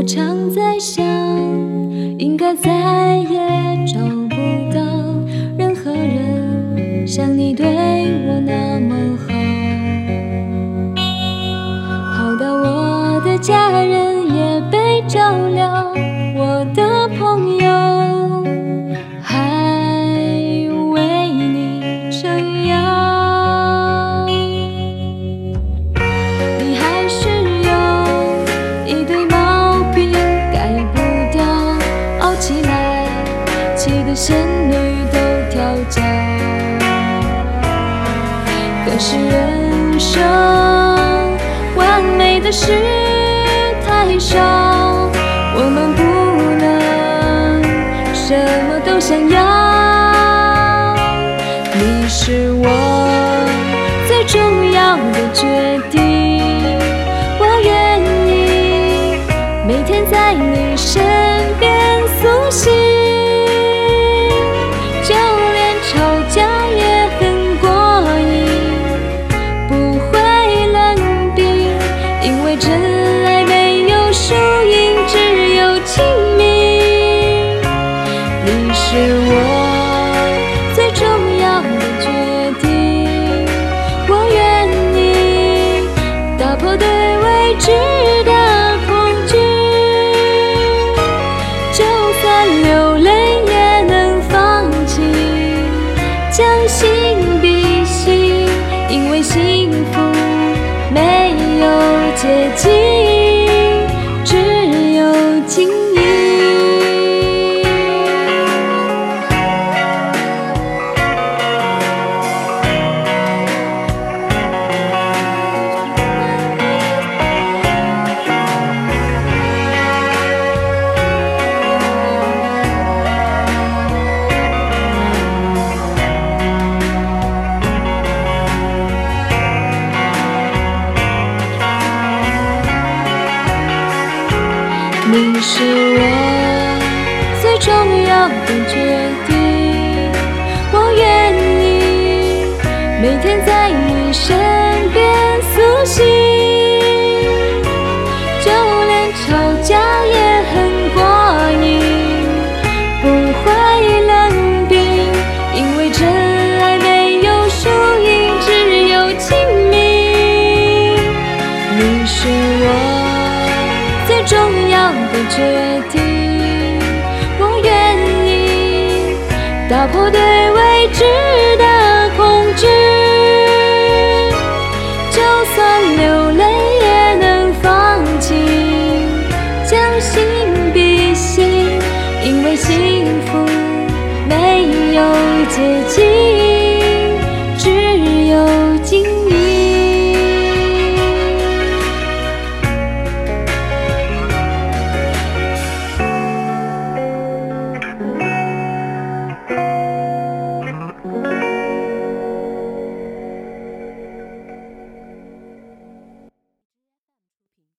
我常在想，应该再也找不到任何人像你对我那么好，好到我的家人也被可是人生完美的事太少，我们不能什么都想要。你是我最重要的决定，我愿意每天在你身边苏醒，将心比心，因为幸福没有捷径，你是我最重要的决定，我愿意每天在你身边苏醒，就连吵架的决定，我愿意打破对